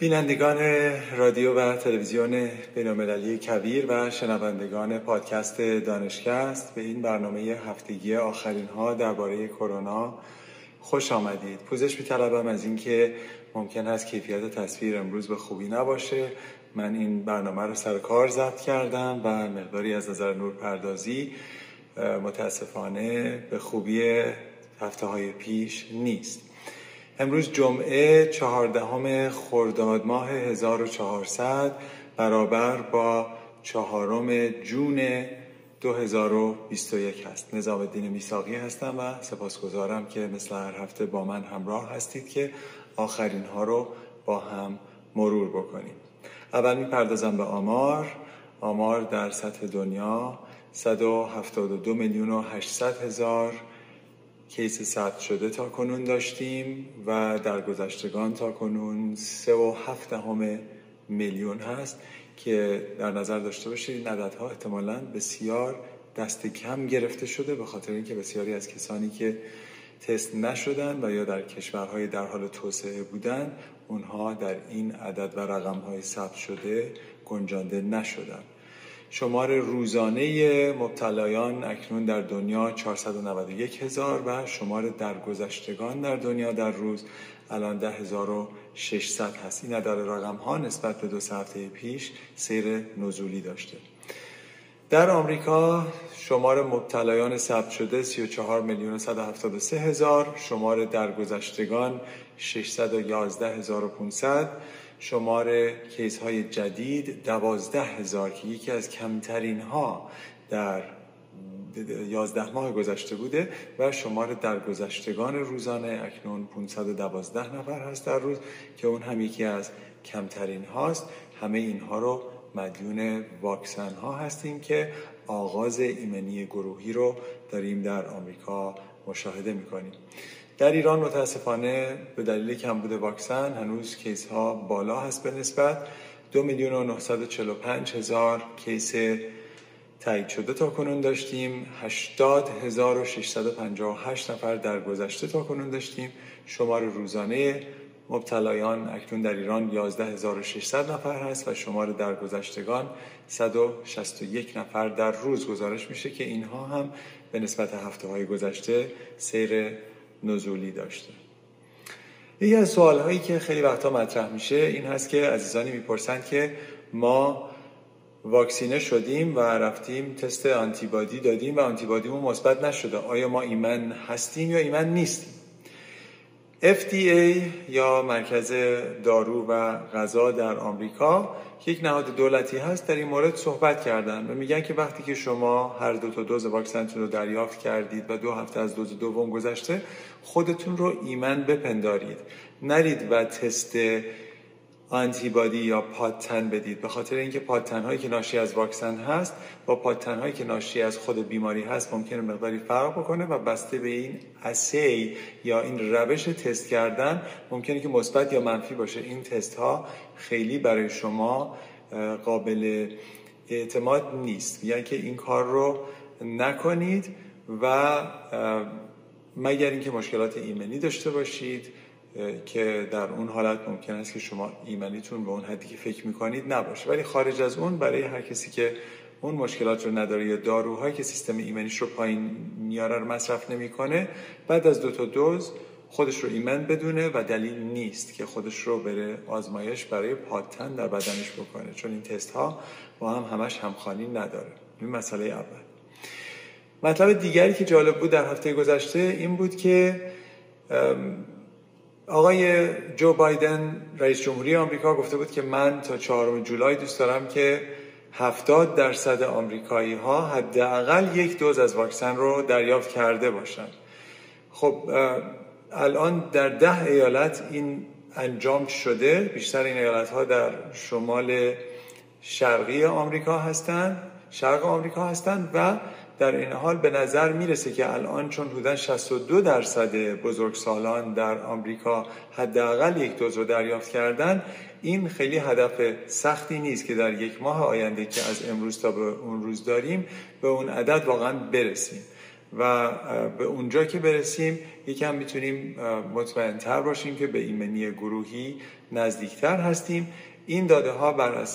بینندگان رادیو و تلویزیون بینالمللی کبیر و شنوندگان پادکست دانشکست به این برنامه هفتگی آخرین ها درباره کرونا خوش آمدید. پوزش میطلبم از اینکه ممکن است کیفیت تصویر امروز به خوبی نباشه. من این برنامه رو سر کار ضبط کردم و مقداری از نظر نور پردازی متاسفانه به خوبی هفته های پیش نیست. امروز جمعه چهاردهم خرداد ماه 1400 برابر با چهارم جون 2021 هست. نظام الدین میساقی هستم و سپاسگزارم که مثل هر هفته با من همراه هستید که آخرین ها رو با هم مرور بکنیم. اول می‌پردازم به آمار. آمار در سطح دنیا 172 میلیون و 800 هزار کیس ثبت شده تا کنون داشتیم و در گذشتگان تا کنون سه و هفت همه میلیون هست که در نظر داشته باشید این عددها احتمالا بسیار دست کم گرفته شده به خاطر اینکه بسیاری از کسانی که تست نشدن و یا در کشورهای در حال توسعه بودن اونها در این عدد و رقمهای ثبت شده گنجانده نشدن. شمار روزانه مبتلایان اکنون در دنیا 491 هزار و شمار درگذشتگان در دنیا در روز الان 10600 هست. این عدد رقم ها نسبت به دو هفته پیش سیر نزولی داشته. در آمریکا شمار مبتلایان ثبت شده 34 میلیون 173 هزار شمار درگذشتگان 611500 شمار کیس های جدید دوازده هزار که یکی از کمترین ها در یازده ماه گذشته بوده و شمار درگذشتگان روزانه اکنون 512 نفر هست در روز که اون هم یکی از کمترین هاست. همه اینها رو مدیون واکسن ها هستیم که آغاز ایمنی گروهی رو داریم در آمریکا مشاهده می‌کنیم. در ایران متاسفانه به دلیل کمبود واکسن هنوز کیس ها بالا هست به نسبت. دو میلیون و 945 هزار کیس تایید شده تا کنون داشتیم. 80 هزار و 658 نفر در گذشته تا کنون داشتیم. شمار روزانه مبتلایان اکنون در ایران 11600 نفر هست و شمار درگذشتگان 161 نفر در روز گزارش میشه که اینها هم به نسبت هفته های گذشته سیر نزولی داشته. یکی از سوال هایی که خیلی وقتا مطرح میشه این هست که عزیزانی می‌پرسند که ما واکسینه شدیم و رفتیم تست آنتیبادی دادیم و آنتیبادیمون مثبت نشده. آیا ما ایمن هستیم یا ایمن نیستیم؟ FDA یا مرکز دارو و غذا در آمریکا یک نهاد دولتی هست. در این مورد صحبت کردن و میگن که وقتی که شما هر دو تا دوز واکسنتون رو دریافت کردید و دو هفته از دوز دوم گذشته خودتون رو ایمن بپندارید. نرید و تست آنتیبادی یا پادتن بدید. به خاطر اینکه پادتن هایی که ناشی از واکسن هست با پادتن هایی که ناشی از خود بیماری هست ممکنه مقداری فرق بکنه و بسته به این اسی یا این روش تست کردن ممکنه که مثبت یا منفی باشه. این تست ها خیلی برای شما قابل اعتماد نیست. یعنی که این کار رو نکنید و مگر اینکه مشکلات ایمنی داشته باشید که در اون حالت ممکن است که شما ایمنیتون به اون حدی که فکر می‌کنید نباشه. ولی خارج از اون برای هر کسی که اون مشکلات رو نداره یا داروهایی که سیستم ایمنیش رو پایین میاره رو مصرف نمی‌کنه بعد از دو تا دوز خودش رو ایمن بدونه و دلیل نیست که خودش رو بره آزمایش برای پادتن در بدنش بکنه چون این تست ها با هم همش همخوانی نداره. این مسئله اول. مطلب دیگری که جالب بود در هفته گذشته این بود که آقای جو بایدن رئیس جمهوری آمریکا گفته بود که من تا چهارم جولای دوست دارم که هفتاد درصد آمریکایی ها حداقل یک دوز از واکسن رو دریافت کرده باشند. خب الان در ده ایالت این انجام شده. بیشتر این ایالت ها در شمال شرقی آمریکا هستند شرق آمریکا هستند و در این حال به نظر می‌رسه که الان چون حدودا 62 درصد بزرگسالان در آمریکا حداقل یک دوز رو دریافت کردن این خیلی هدف سختی نیست که در یک ماه آینده که از امروز تا به اون روز داریم به اون عدد واقعا برسیم. و به اونجا که برسیم یکم می‌تونیم مطمئنتر باشیم که به ایمنی گروهی نزدیکتر هستیم. این داده ها بر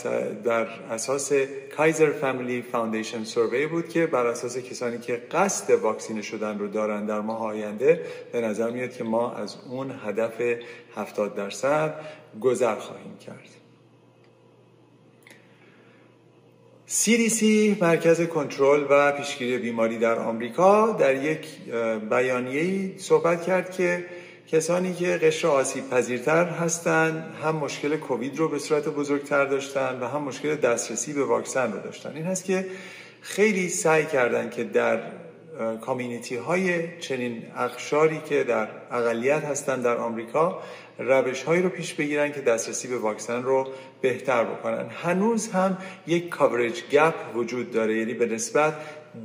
در اساس Kaiser Family Foundation survey بود که بر اساس کسانی که قصد واکسینه شدن رو دارن در ماه آینده به نظر میاد که ما از اون هدف 70 درصد گذر خواهیم کرد. CDC مرکز کنترل و پیشگیری بیماری در آمریکا در یک بیانیه‌ای صحبت کرد که کسانی که قشر آسیب پذیرتر هستند هم مشکل کووید رو به صورت بزرگتر داشتن و هم مشکل دسترسی به واکسن رو داشتن. این هست که خیلی سعی کردن که در کامیونیتی های چنین اقشاری که در اقلیت هستند در آمریکا روش هایی رو پیش بگیرن که دسترسی به واکسن رو بهتر بکنن. هنوز هم یک کاورج گپ وجود داره. یعنی به نسبت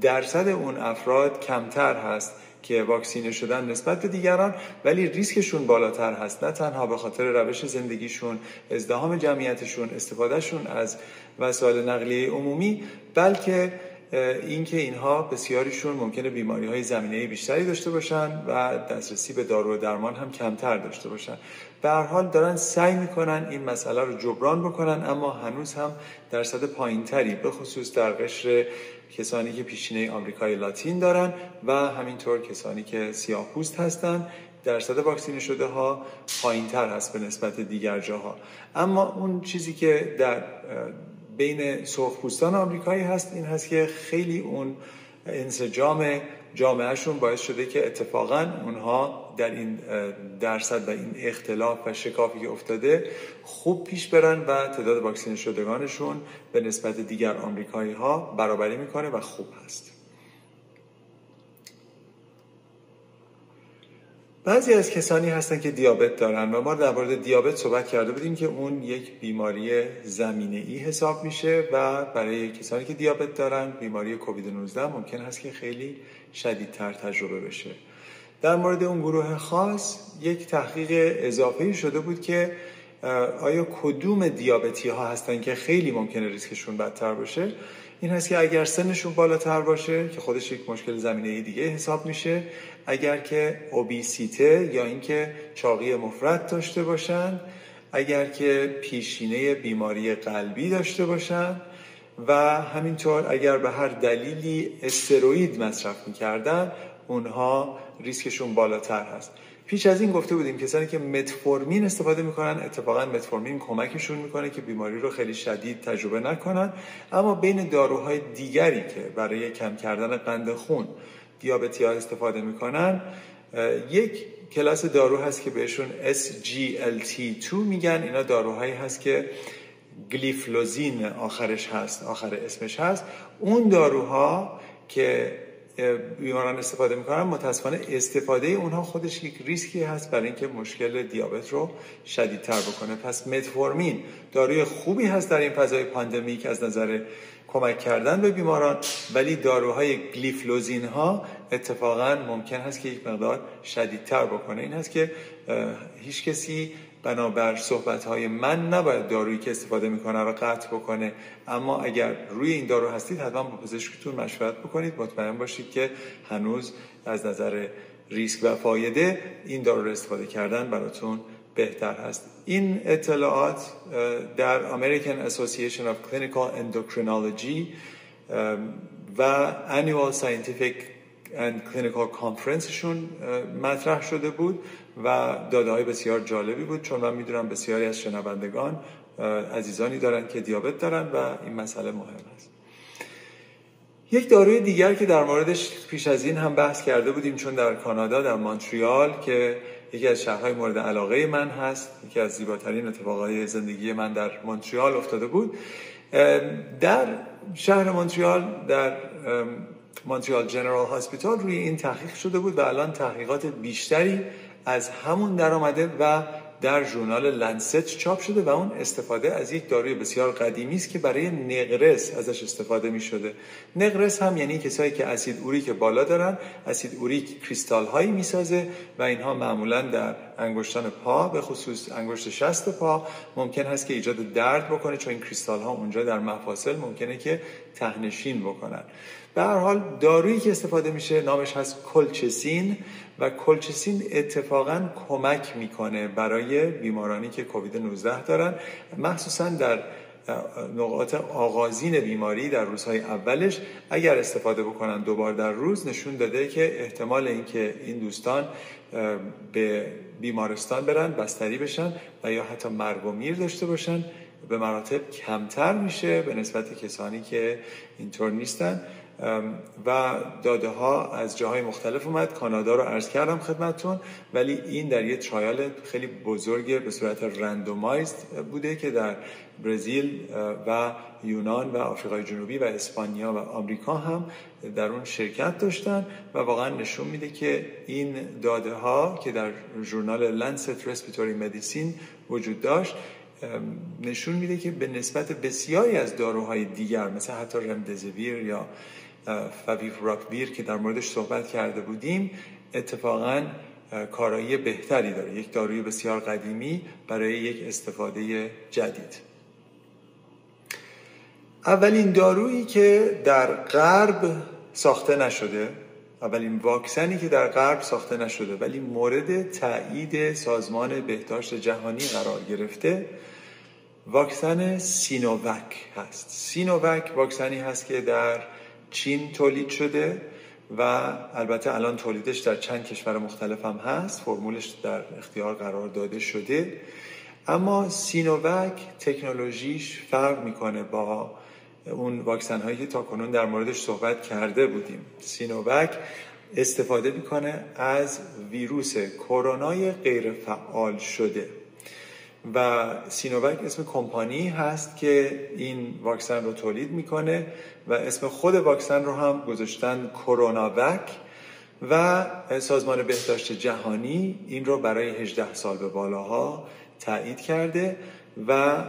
درصد اون افراد کمتر هست. که واکسینه شدن نسبت به دیگران ولی ریسکشون بالاتر هست. نه تنها به خاطر روش زندگیشون ازدهام جمعیتشون استفادهشون از وسایل نقلیه عمومی بلکه اینکه اینها بسیاریشون ممکنه بیماری های زمینه بیشتری داشته باشن و دسترسی به دارو و درمان هم کمتر داشته باشن. به هر حال دارن سعی می‌کنن این مسئله رو جبران بکنن اما هنوز هم درصد پایینتری به خصوص در قشر کسانی که پیشینه آمریکای لاتین دارن و همینطور کسانی که سیاه پوست هستن درصد واکسینه شده ها پایین تر هست به نسبت دیگر جاها. اما اون چیزی که در بین سرخپوستان آمریکایی هست این هست که خیلی اون انسجام جامعهشون باعث شده که اتفاقا اونها در این درصد و این اختلاف و شکافی که افتاده خوب پیش برن و تعداد واکسینه شدگانشون به نسبت دیگر آمریکایی ها برابری می‌کنه و خوب هست. بعضی از کسانی هستن که دیابت دارن و ما در مورد دیابت صحبت کرده بودیم که اون یک بیماری زمینه ای حساب میشه و برای کسانی که دیابت دارن بیماری کووید 19 ممکن هست که خیلی شدیدتر تجربه بشه. در مورد اون گروه خاص یک تحقیق اضافه شده بود که آیا کدوم دیابتی ها هستن که خیلی ممکنه ریسکشون بدتر باشه؟ این هست که اگر سنشون بالاتر باشه که خودش یک مشکل زمینه دیگه حساب میشه اگر که اوبیسیته یا اینکه چاقی مفرد داشته باشند اگر که پیشینه بیماری قلبی داشته باشند و همینطور اگر به هر دلیلی استروید مصرف می‌کردن اونها ریسکشون بالاتر هست. پیش از این گفته بودیم کسانی که متفورمین استفاده می‌کنن اتفاقا متفورمین کمکشون می‌کنه که بیماری رو خیلی شدید تجربه نکنن. اما بین داروهای دیگری که برای کم کردن قند خون دیابتی ها استفاده می‌کنن یک کلاس دارو هست که بهشون SGLT2 میگن. اینا داروهایی هست که گلیفلوزین آخرش هست آخر اسمش هست. اون داروها که بیماران استفاده می‌کنن متاسفانه استفاده اونها خودش یک ریسکی هست برای اینکه مشکل دیابت رو شدیدتر بکنه. پس متفورمین داروی خوبی هست در این فضای pandemic از نظر کمک کردن به بیماران ولی داروهای گلیفلوزین ها اتفاقا ممکن هست که یک مقدار شدیدتر بکنه. این هست که هیچ کسی بنابر صحبت های من نباید دارویی که استفاده می‌کنه رو قطع بکنه. اما اگر روی این دارو هستید حتما با پزشکتون مشورت بکنید. مطمئن باشید که هنوز از نظر ریسک و فایده این دارو رو استفاده کردن براتون بهتر هست. این اطلاعات در American Association of Clinical Endocrinology و Annual Scientific and Clinical Conferenceشون مطرح شده بود. و داده های بسیار جالبی بود. چون من می‌دونم بسیاری از شنوندگان عزیزانی دارن که دیابت دارن و این مسئله مهم است. یک داروی دیگر که در موردش پیش از این هم بحث کرده بودیم چون در کانادا در مونتریال که یکی از شهرهای مورد علاقه من هست یکی از زیباترین اتفاقهای زندگی من در مونتریال افتاده بود. در شهر مونتریال در مونتریال جنرال هاسپیتال روی این تحقیق شده بود و الان تحقیقات بیشتری از همون در آمده و در ژورنال لنست چاپ شده و اون استفاده از یک داروی بسیار قدیمی است که برای نقرس ازش استفاده می شده نقرس هم یعنی کسایی که اسید اوریک بالا دارن اسید اوریک کریستال هایی می سازه و اینها معمولا در انگشتان پا به خصوص انگشت شست پا ممکن هست که ایجاد درد بکنه چون این کریستال ها اونجا در مفاصل ممکنه که تهنشین بکنن. به هر حال دارویی که استفاده میشه نامش هست کلچسین و کلچسین اتفاقا کمک می‌کنه برای بیمارانی که کووید 19 دارن. مخصوصا در نقاط آغازین بیماری در روزهای اولش اگر استفاده بکنن دوبار در روز نشون داده که احتمال اینکه این دوستان به بیمارستان برن بستری بشن و یا حتی مرگ و میر داشته باشن به مراتب کمتر میشه به نسبت کسانی که اینطور نیستن. و داده ها از جاهای مختلف اومد. کانادا رو عرض کردم خدمتون ولی این در یه ترایال خیلی بزرگ به صورت رندومایزد بوده که در برزیل و یونان و آفریقای جنوبی و اسپانیا و آمریکا هم در اون شرکت داشتن و واقعا نشون میده که این داده ها که در ژورنال لنست رسپیتوری مدیسین وجود داشت نشون میده که به نسبت بسیاری از داروهای دیگر مثل حتی رمدزویر یا فویف راکویر که در موردش صحبت کرده بودیم اتفاقا کارایی بهتری داره. یک داروی بسیار قدیمی برای یک استفاده جدید. اولین دارویی که در غرب ساخته نشده اولین واکسنی که در غرب ساخته نشده ولی مورد تایید سازمان بهداشت جهانی قرار گرفته واکسن Sinovac هست. Sinovac واکسنی هست که در چین تولید شده و البته الان تولیدش در چند کشور مختلف هم هست. فرمولش در اختیار قرار داده شده. اما Sinovac تکنولوژیش فرق می‌کنه با اون واکسن هایی که تا کنون در موردش صحبت کرده بودیم. Sinovac استفاده می‌کنه از ویروس کرونای غیر فعال شده. و Sinovac اسم کمپانی هست که این واکسن رو تولید می‌کنه و اسم خود واکسن رو هم گذاشتن کروناوک و سازمان بهداشت جهانی این رو برای 18 سال به بالاها تایید کرده و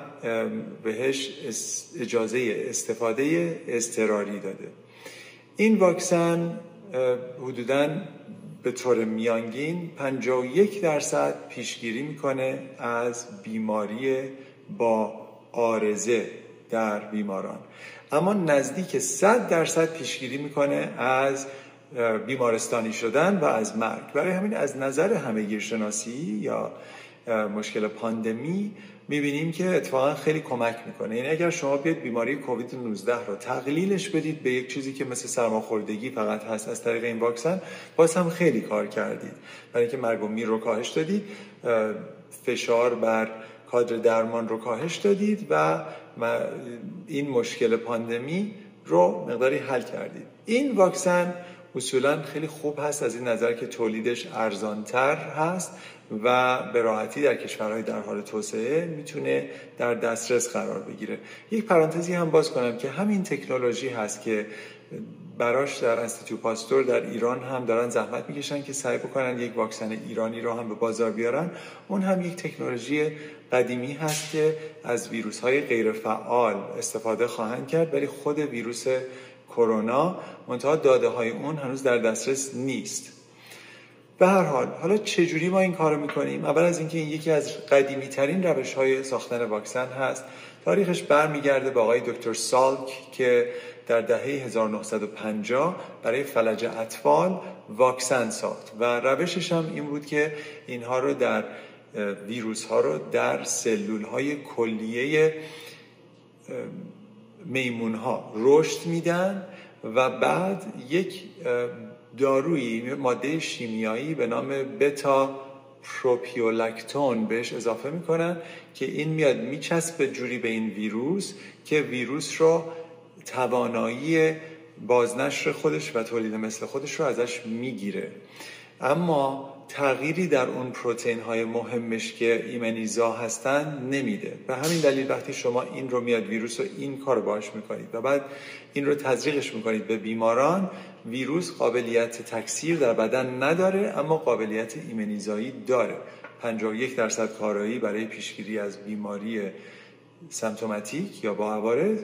بهش اجازه استفاده اضطراری داده. این واکسن حدوداً به طور میانگین 51 درصد پیشگیری می‌کنه از بیماری با آرزه در بیماران. اما نزدیک 100 درصد پیشگیری می‌کنه از بیمارستانی شدن و از مرگ. برای همین از نظر همه شناسی یا مشکل پاندمی می‌بینیم که اتفاقا خیلی کمک می‌کنه. یعنی اگر شما بیاید بیماری کووید 19 رو تقلیلش بدید به یک چیزی که مثل سرماخوردگی فقط هست از طریق این واکسن باز هم خیلی کار کردید. برای اینکه مرگ و میر رو کاهش دادید فشار بر کادر درمان رو کاهش دادید و این مشکل پاندمی رو مقداری حل کردید. این واکسن اصولا خیلی خوب هست از این نظر که تولیدش ارزانتر هست و به راحتی در کشورهای در حال توسعه می‌تونه در دسترس قرار بگیره. یک پرانتزی هم باز کنم که همین تکنولوژی هست که براش در انستیتو پاستور در ایران هم دارن زحمت می‌کشن که سعی بکنن یک واکسن ایرانی رو هم به بازار بیارن. اون هم یک تکنولوژی قدیمی هست که از ویروس های غیر فعال استفاده خواهند کرد ولی خود ویروس کرونا منتها داده های اون هنوز در دسترس نیست. به هر حال حالا چجوری ما این کارو می‌کنیم؟ اول از اینکه این یکی از قدیمی ترین روش های ساختن واکسن هست. تاریخش برمیگرده به آقای دکتر سالک که در دهه 1950 برای فلج اطفال واکسن ساخت. و روشش هم این بود که اینها رو در ویروس ها رو در سلول های کلیه میمون ها رشد میدن و بعد یک دارویی ماده شیمیایی به نام بتا پروپیولکتون بهش اضافه می‌کنن که این میاد میچسبه جوری به این ویروس که ویروس رو توانایی بازنشر خودش و تولید مثل خودش رو ازش می‌گیره. اما تغییری در اون پروتئین های مهمش که ایمنیزا هستن نمیده. و همین دلیل وقتی شما این رو میاد ویروس رو این کار باش می‌کنید و بعد این رو تزریقش می‌کنید به بیماران ویروس قابلیت تکثیر در بدن نداره اما قابلیت ایمنیزایی داره. 51 درصد کارایی برای پیشگیری از بیماری سمتوماتیک یا با عوارض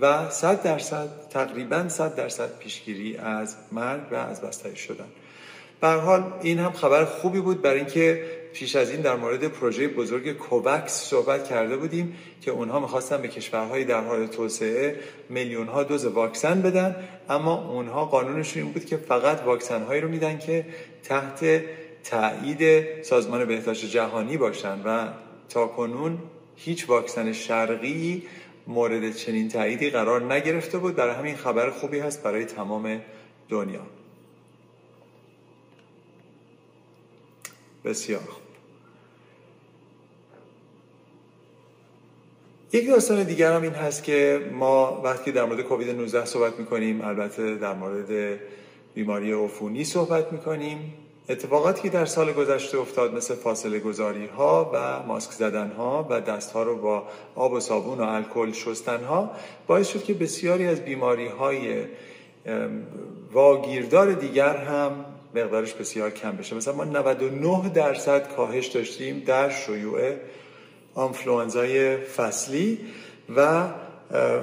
و 100 درصد تقریبا 100 درصد پیشگیری از مرگ و از بستری شدن. به حال این هم خبر خوبی بود برای اینکه پیش از این در مورد پروژه بزرگ کووکس صحبت کرده بودیم که اونها می‌خواستن به کشورهایی در حال توسعه میلیون ها دوز واکسن بدن اما اونها قانونشون این بود که فقط واکسن هایی رو میدن که تحت تایید سازمان بهداشت جهانی باشن و تا کنون هیچ واکسن شرقی مورد چنین تاییدی قرار نگرفته بود. برای همین خبر خوبی هست برای تمام دنیا. بسیار یک داستان دیگر هم این هست که ما وقتی در مورد کووید 19 صحبت می‌کنیم البته در مورد بیماری عفونی صحبت می‌کنیم اتفاقاتی که در سال گذشته افتاد مثل فاصله گذاری ها و ماسک زدن ها و دست ها رو با آب و صابون و الکل شستن ها باعث شد که بسیاری از بیماری های واگیردار دیگر هم مقدارش بسیار کم بشه. مثلا ما 99 درصد کاهش داشتیم در شیوع آنفلوانزای فصلی و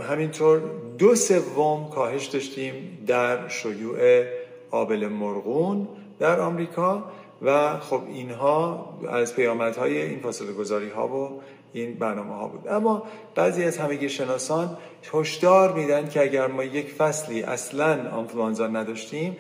همینطور دو سوم کاهش داشتیم در شیوع آبل مرغون در آمریکا و خب اینها از پیامدهای این فاصله گذاری ها و این برنامه ها بود. اما بعضی از همگی شناسان هشدار میدن که اگر ما یک فصلی اصلا آنفلوانزا نداشتیم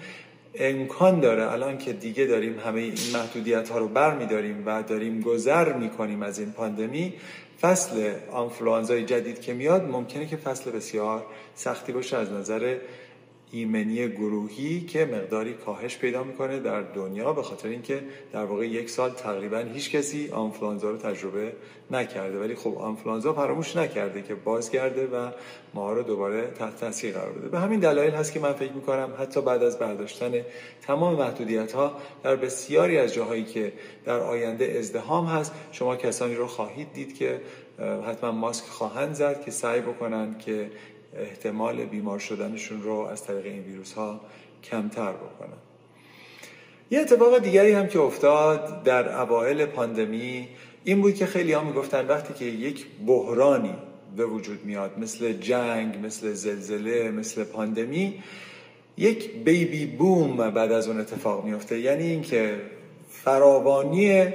امکان داره الان که دیگه داریم همه این محدودیت ها رو بر داریم و داریم گذر می‌کنیم از این پاندمی فصل آنفلوانزای جدید که میاد ممکنه که فصل بسیار سختی باشه از نظر ایمنی گروهی که مقداری کاهش پیدا می‌کنه در دنیا به خاطر اینکه در واقع یک سال تقریبا هیچ کسی آنفلانزا رو تجربه نکرده. ولی خب آنفلانزا فراموش نکرده که بازگرده و ما رو دوباره تحت تاثیر قرار بده. به همین دلایل هست که من فکر می‌کنم حتی بعد از برداشتن تمام محدودیت ها در بسیاری از جاهایی که در آینده ازدهام هست شما کسانی رو خواهید دید که حتما ماسک خواهند زد که سعی بکنن که احتمال بیمار شدنشون رو از طریق این ویروس ها کمتر بکنن. یه اتفاق دیگری هم که افتاد در اوایل پاندمی این بود که خیلی ها می‌گفتن وقتی که یک بحرانی به وجود میاد مثل جنگ مثل زلزله مثل پاندمی یک بیبی بوم بعد از اون اتفاق میفته یعنی اینکه فراوانی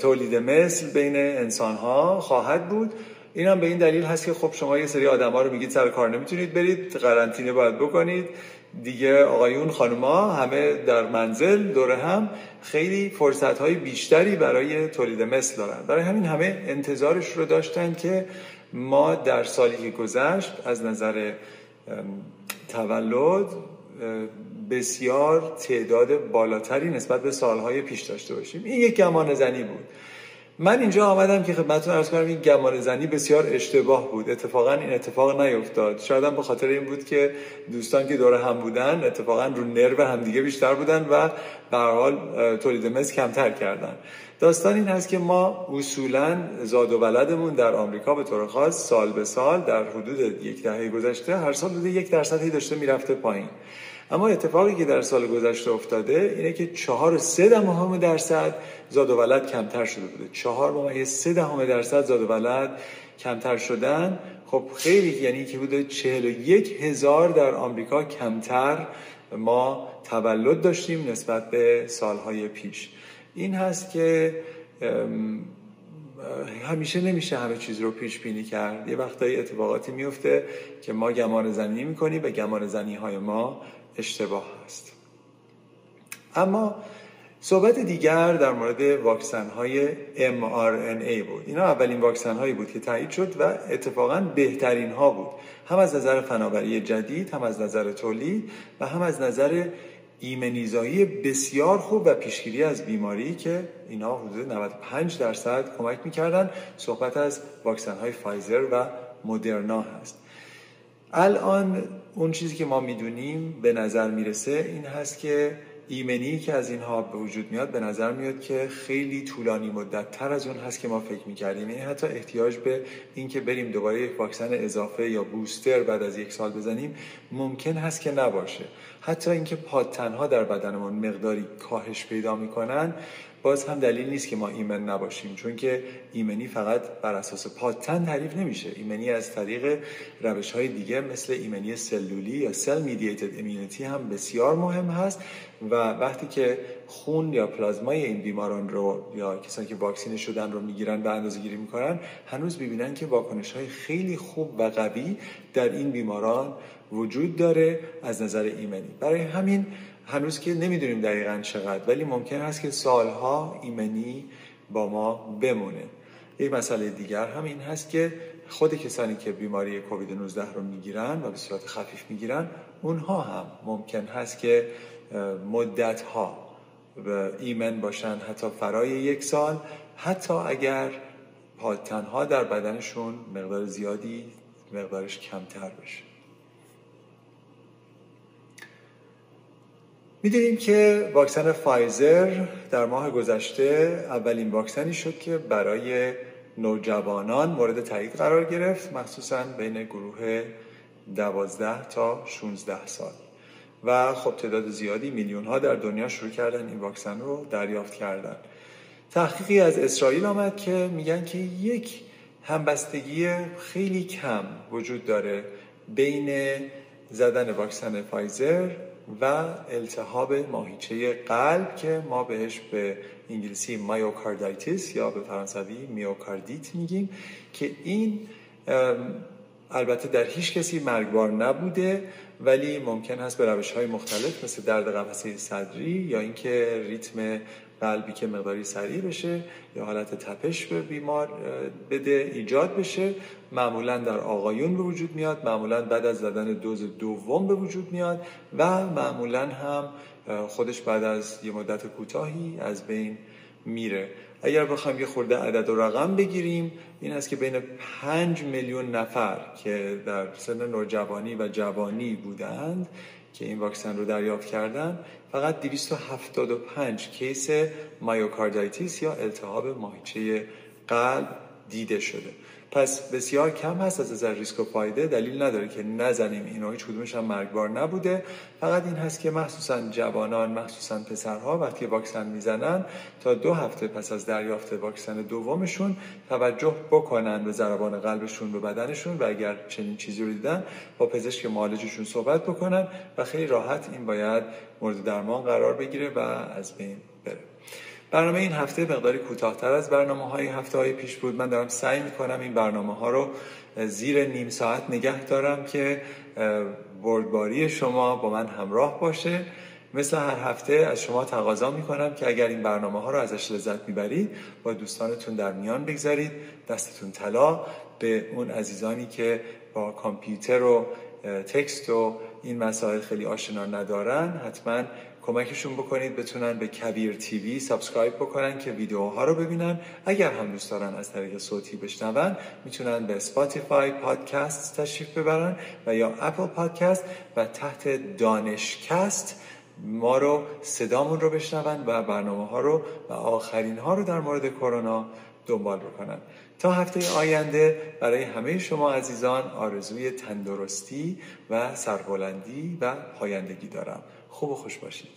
تولید مثل بین انسان ها خواهد بود این هم به این دلیل هست که خب شما یه سری آدم ها رو میگید سر کار نمی‌تونید برید قرنطینه باید بکنید. دیگه آقایون خانوما همه در منزل دور هم خیلی فرصت های بیشتری برای تولید مثل دارن. برای همین همه انتظارش رو داشتن که ما در سالی که گذشت از نظر تولد بسیار تعداد بالاتری نسبت به سالهای پیش داشته باشیم. این یک گمان زنی بود. من اینجا آمدم که خدمتتون ارز کنم این گمان زنی بسیار اشتباه بود. اتفاقا این اتفاق نیفتاد. شاید به خاطر این بود که دوستان که دور هم بودن اتفاقا رو نرو همدیگه بیشتر بودن و به حال تولید مثل کمتر کردن. داستان این هست که ما اصولا زاد و ولدمون در آمریکا به طور خاص سال به سال در حدود یک دهه گذشته هر سال حدود یک درصدی داشته می‌رفته پایین. اما اتفاقی که در سال گذشته افتاده اینه که چهار و سه دهم درصد زاد و ولد کمتر شده بوده. چهار ممیز سه دهم درصد زاد و ولد کمتر شدن. خب خیلی یعنی که بوده چهل و یک هزار در آمریکا کمتر ما تولد داشتیم نسبت به سالهای پیش. این هست که همیشه نمیشه همه چیز رو پیش بینی کرد. یه وقتایی اتفاقاتی میفته که ما گمان زنی می‌کنیم و گمان زنی های ما اشتباه هست اما صحبت دیگر در مورد واکسن های mRNA بود. اینا اولین واکسن هایی بود که تایید شد و اتفاقا بهترین ها بود. هم از نظر فناوری جدید هم از نظر تولید و هم از نظر ایمنیزایی بسیار خوب و پیشگیری از بیماری که اینا حدود 95 درصد کمک می‌کردن. صحبت از واکسن های فایزر و مدرنا هست. الان اون چیزی که ما می‌دونیم به نظر می‌رسه این هست که ایمنی که از اینها به وجود میاد به نظر میاد که خیلی طولانی مدت تر از اون هست که ما فکر می‌کردیم. یعنی حتی احتیاج به اینکه بریم دوباره یک واکسن اضافه یا بوستر بعد از یک سال بزنیم ممکن هست که نباشه. حتی اینکه پادتنها در بدنمون مقداری کاهش پیدا می‌کنن باز هم دلیل نیست که ما ایمن نباشیم چون که ایمنی فقط بر اساس پادتن تعریف نمیشه. ایمنی از طریق روش های دیگه مثل ایمنی سلولی یا سل میدییتد ایمونیتی هم بسیار مهم هست و وقتی که خون یا پلازمای این بیماران رو یا کسانی که واکسینه شدن رو می‌گیرن و اندازه گیری می‌کنن هنوز ببینن که واکنش های خیلی خوب و قوی در این بیماران وجود داره از نظر ایمنی. برای همین هنوز که نمی‌دونیم دقیقا چقدر ولی ممکن است که سالها ایمنی با ما بمونه. یک مسئله دیگر هم این هست که خود کسانی که بیماری کووید 19 رو می‌گیرن و به صورت خفیف می‌گیرن اونها هم ممکن هست که مدت ها ایمن باشن حتی فرای یک سال. حتی اگر تنها در بدنشون مقدار زیادی مقدارش کمتر بشه. می‌دونیم که واکسن فایزر در ماه گذشته اولین واکسنی شد که برای نوجوانان مورد تایید قرار گرفت مخصوصا بین گروه 12 تا 16 سال. و خب تعداد زیادی میلیون ها در دنیا شروع کردن این واکسن رو دریافت کردن. تحقیقی از اسرائیل آمد که میگن که یک همبستگی خیلی کم وجود داره بین زدن واکسن فایزر و التهاب ماهیچه قلب که ما بهش به انگلیسی myocarditis یا به فرانسوی myocardite میگیم که این البته در هیچ کسی مرگبار نبوده ولی ممکن هست به روش های مختلف مثل درد قفسه صدری یا اینکه ریتم قلبی که مقداری سریع بشه یا حالت تپش به بیمار بده ایجاد بشه. معمولا در آقایون به وجود میاد معمولا بعد از زدن دوز دوم به وجود میاد و معمولا هم خودش بعد از یه مدت کوتاهی از بین میره. اگر بخوایم یه خورده عدد و رقم بگیریم این است که بین 5 میلیون نفر که در سن نوجوانی و جوانی بودند که این واکسن رو دریافت کردن فقط 275 کیس مایوکاردایتیس یا التهاب ماهیچه قلب دیده شده. پس بسیار کم هست از نظر ریسک و فایده. دلیل نداره که نزنیم اینا هیچ کدومش هم مرگبار نبوده. فقط این هست که مخصوصا جوانان مخصوصا پسرها وقتی واکسن می‌زنن تا دو هفته پس از دریافت واکسن دومشون توجه بکنن به ضربان قلبشون به بدنشون و اگر چنین چیزی رو دیدن با پزشک معالجشون صحبت بکنن و خیلی راحت این باید مورد درمان قرار بگیره و از بین بره. برنامه این هفته مقداری کوتاهتر از برنامه های هفته های پیش بود. من دارم سعی می‌کنم این برنامه ها رو زیر نیم ساعت نگه دارم که بردباری شما با من همراه باشه. مثل هر هفته از شما تقاضا می‌کنم که اگر این برنامه ها رو ازش لذت می‌برید با دوستانتون در میان بگذارید. دستتون طلا به اون عزیزانی که با کامپیوتر و text و این مسائل خیلی آشنا ندارن حتما کمکشون بکنید بتونن به کبیر TV subscribe بکنن که ویدیوها رو ببینن. اگر هم دوست دارن از طریق صوتی بشنون می‌تونن به Spotify Podcast تشریف ببرن و یا Apple Podcast و تحت دانشکست ما رو صدامون رو بشنون و برنامه ها رو و آخرین ها رو در مورد کرونا دنبال بکنن. تا هفته آینده برای همه شما عزیزان آرزوی تندرستی و سربلندی و پایندگی دارم. خوب و خوش باشید.